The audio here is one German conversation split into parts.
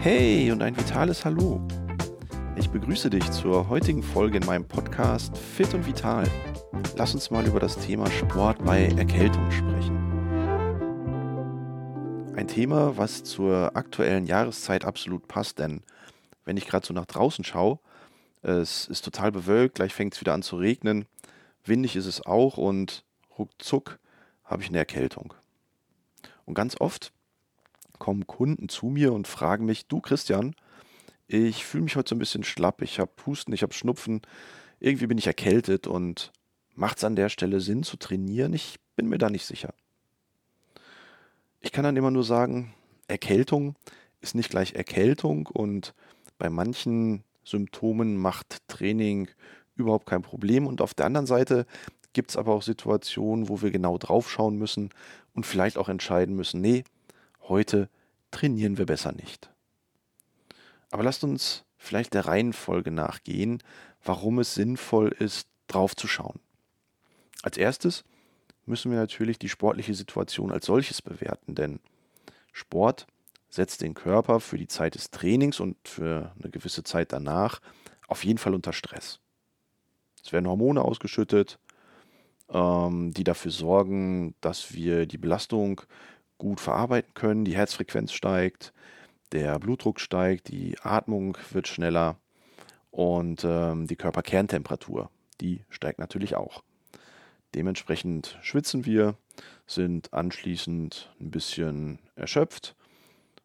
Hey und ein vitales Hallo. Ich begrüße dich zur heutigen Folge in meinem Podcast Fit und Vital. Lass uns mal über das Thema Sport bei Erkältung sprechen. Ein Thema, was zur aktuellen Jahreszeit absolut passt, denn wenn ich gerade so nach draußen schaue, es ist total bewölkt, gleich fängt es wieder an zu regnen, windig ist es auch und ruckzuck habe ich eine Erkältung. Und ganz oft kommen Kunden zu mir und fragen mich, du Christian, ich fühle mich heute so ein bisschen schlapp, ich habe Husten, ich habe Schnupfen, irgendwie bin ich erkältet und macht es an der Stelle Sinn zu trainieren? Ich bin mir da nicht sicher. Ich kann dann immer nur sagen, Erkältung ist nicht gleich Erkältung und bei manchen Symptomen macht Training überhaupt kein Problem und auf der anderen Seite gibt es aber auch Situationen, wo wir genau drauf schauen müssen und vielleicht auch entscheiden müssen, nee, heute trainieren wir besser nicht. Aber lasst uns vielleicht der Reihenfolge nachgehen, warum es sinnvoll ist, drauf zu schauen. Als erstes müssen wir natürlich die sportliche Situation als solches bewerten, denn Sport setzt den Körper für die Zeit des Trainings und für eine gewisse Zeit danach auf jeden Fall unter Stress. Es werden Hormone ausgeschüttet, ähm, die dafür sorgen, dass wir die Belastung gut verarbeiten können. Die Herzfrequenz steigt, der Blutdruck steigt, die Atmung wird schneller und ähm, die Körperkerntemperatur, die steigt natürlich auch. Dementsprechend schwitzen wir, sind anschließend ein bisschen erschöpft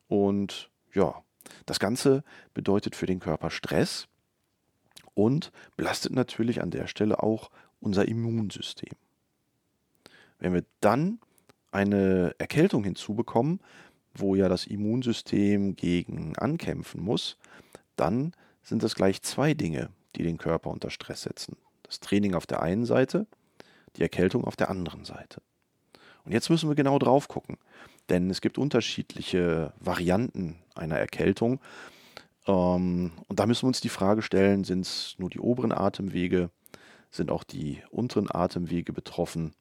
und ja, das Ganze bedeutet für den Körper Stress und belastet natürlich an der Stelle auch unser Immunsystem. Wenn wir dann eine Erkältung hinzubekommen, wo ja das Immunsystem gegen ankämpfen muss, dann sind das gleich zwei Dinge, die den Körper unter Stress setzen. Das Training auf der einen Seite, die Erkältung auf der anderen Seite. Und jetzt müssen wir genau drauf gucken, denn es gibt unterschiedliche Varianten einer Erkältung. Ähm, und da müssen wir uns die Frage stellen, sind es nur die oberen Atemwege, sind auch die unteren Atemwege betroffen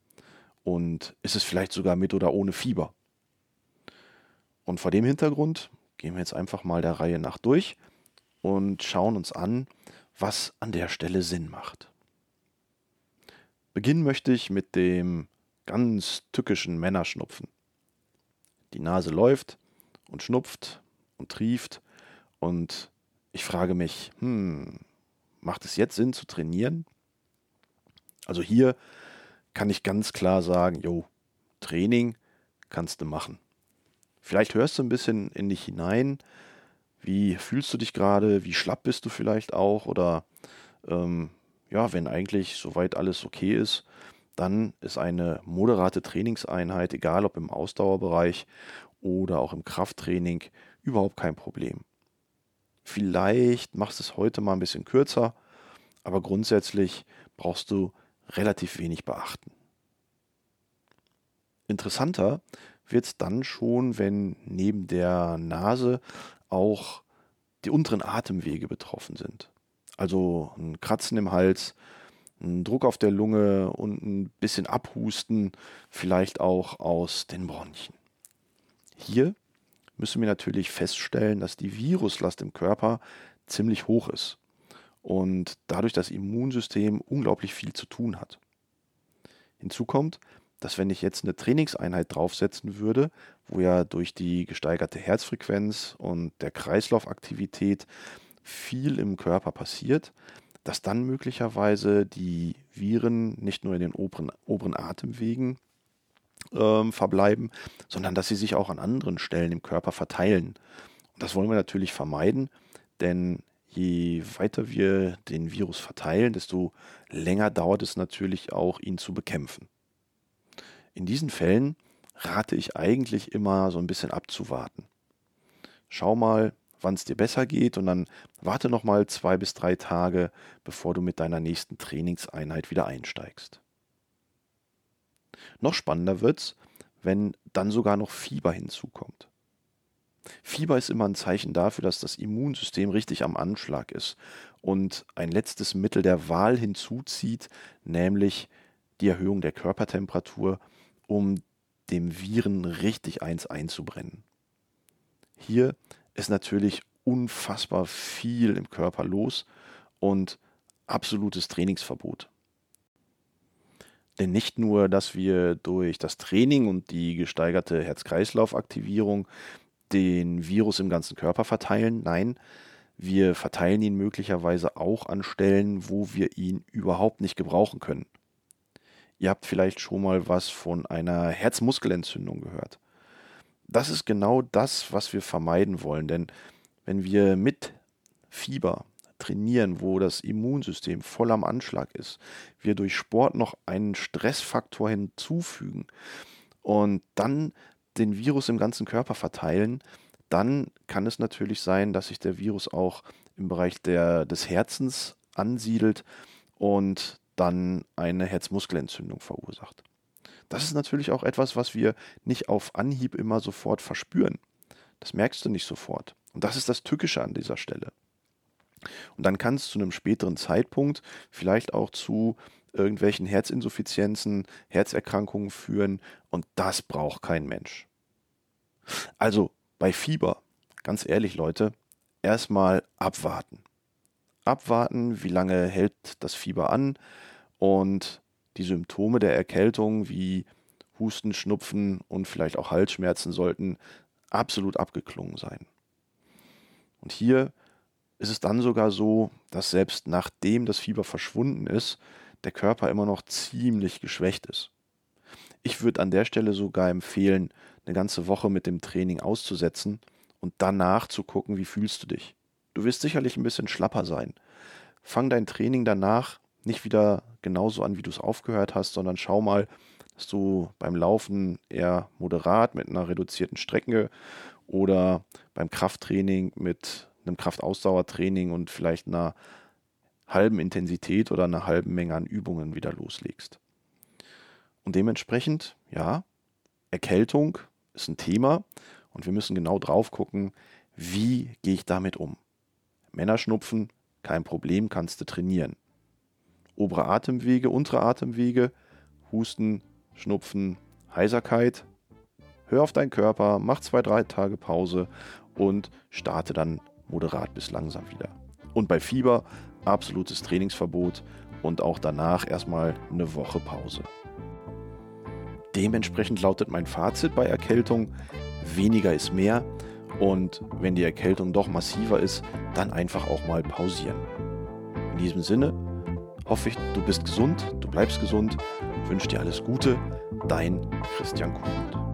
und ist es vielleicht sogar mit oder ohne Fieber? Und vor dem Hintergrund gehen wir jetzt einfach mal der Reihe nach durch und schauen uns an, was an der Stelle Sinn macht. Beginnen möchte ich mit dem ganz tückischen Männerschnupfen. Die Nase läuft und schnupft und trieft und ich frage mich, hm, macht es jetzt Sinn zu trainieren? Also hier kann ich ganz klar sagen, jo, Training kannst du machen. Vielleicht hörst du ein bisschen in dich hinein. Wie fühlst du dich gerade? Wie schlapp bist du vielleicht auch? Oder ähm, ja, wenn eigentlich soweit alles okay ist, dann ist eine moderate Trainingseinheit, egal ob im Ausdauerbereich oder auch im Krafttraining, überhaupt kein Problem. Vielleicht machst du es heute mal ein bisschen kürzer, aber grundsätzlich brauchst du relativ wenig beachten. Interessanter wird es dann schon, wenn neben der Nase auch die unteren Atemwege betroffen sind. Also ein Kratzen im Hals, ein Druck auf der Lunge und ein bisschen Abhusten, vielleicht auch aus den Bronchien. Hier müssen wir natürlich feststellen, dass die Viruslast im Körper ziemlich hoch ist und dadurch das Immunsystem unglaublich viel zu tun hat. Hinzu kommt, dass wenn ich jetzt eine Trainingseinheit draufsetzen würde, wo ja durch die gesteigerte Herzfrequenz und der Kreislaufaktivität viel im Körper passiert, dass dann möglicherweise die Viren nicht nur in den oberen, oberen Atemwegen ähm, verbleiben, sondern dass sie sich auch an anderen Stellen im Körper verteilen. Und das wollen wir natürlich vermeiden, denn je weiter wir den Virus verteilen, desto länger dauert es natürlich auch, ihn zu bekämpfen. In diesen Fällen rate ich eigentlich immer so ein bisschen abzuwarten. Schau mal, wann es dir besser geht und dann warte noch mal zwei bis drei Tage, bevor du mit deiner nächsten Trainingseinheit wieder einsteigst. Noch spannender wird's, wenn dann sogar noch Fieber hinzukommt. Fieber ist immer ein Zeichen dafür, dass das Immunsystem richtig am Anschlag ist und ein letztes Mittel der Wahl hinzuzieht, nämlich die Erhöhung der Körpertemperatur, um dem Viren richtig eins einzubrennen. Hier ist natürlich unfassbar viel im Körper los und absolutes Trainingsverbot. Denn nicht nur, dass wir durch das Training und die gesteigerte Herz-Kreislauf-Aktivierung den Virus im ganzen Körper verteilen, nein, wir verteilen ihn möglicherweise auch an Stellen, wo wir ihn überhaupt nicht gebrauchen können. Ihr habt vielleicht schon mal was von einer Herzmuskelentzündung gehört. Das ist genau das, was wir vermeiden wollen, denn wenn wir mit Fieber trainieren, wo das Immunsystem voll am Anschlag ist, wir durch Sport noch einen Stressfaktor hinzufügen und dann den Virus im ganzen Körper verteilen, dann kann es natürlich sein, dass sich der Virus auch im Bereich der, des Herzens ansiedelt und dann eine Herzmuskelentzündung verursacht. Das ist natürlich auch etwas, was wir nicht auf Anhieb immer sofort verspüren. Das merkst du nicht sofort. Und das ist das Tückische an dieser Stelle. Und dann kann es zu einem späteren Zeitpunkt vielleicht auch zu irgendwelchen Herzinsuffizienzen, Herzerkrankungen führen und das braucht kein Mensch. Also bei Fieber, ganz ehrlich Leute, erstmal abwarten. Abwarten, wie lange hält das Fieber an und die Symptome der Erkältung wie Husten, Schnupfen und vielleicht auch Halsschmerzen sollten absolut abgeklungen sein. Und hier ist es dann sogar so, dass selbst nachdem das Fieber verschwunden ist, der Körper immer noch ziemlich geschwächt ist. Ich würde an der Stelle sogar empfehlen, eine ganze Woche mit dem Training auszusetzen und danach zu gucken, wie fühlst du dich. Du wirst sicherlich ein bisschen schlapper sein. Fang dein Training danach nicht wieder genauso an, wie du es aufgehört hast, sondern schau mal, dass du beim Laufen eher moderat mit einer reduzierten Strecke oder beim Krafttraining mit einem Kraftausdauertraining und vielleicht einer halben Intensität oder einer halben Menge an Übungen wieder loslegst. Und dementsprechend, ja, Erkältung ist ein Thema und wir müssen genau drauf gucken, wie gehe ich damit um. Männerschnupfen, kein Problem, kannst du trainieren. Obere Atemwege, untere Atemwege, Husten, Schnupfen, Heiserkeit. Hör auf deinen Körper, mach zwei, drei Tage Pause und starte dann moderat bis langsam wieder. Und bei Fieber absolutes Trainingsverbot und auch danach erstmal eine Woche Pause. Dementsprechend lautet mein Fazit bei Erkältung, weniger ist mehr und wenn die Erkältung doch massiver ist, dann einfach auch mal pausieren. In diesem Sinne hoffe ich, du bist gesund, du bleibst gesund, wünsche dir alles Gute, dein Christian Kuhn.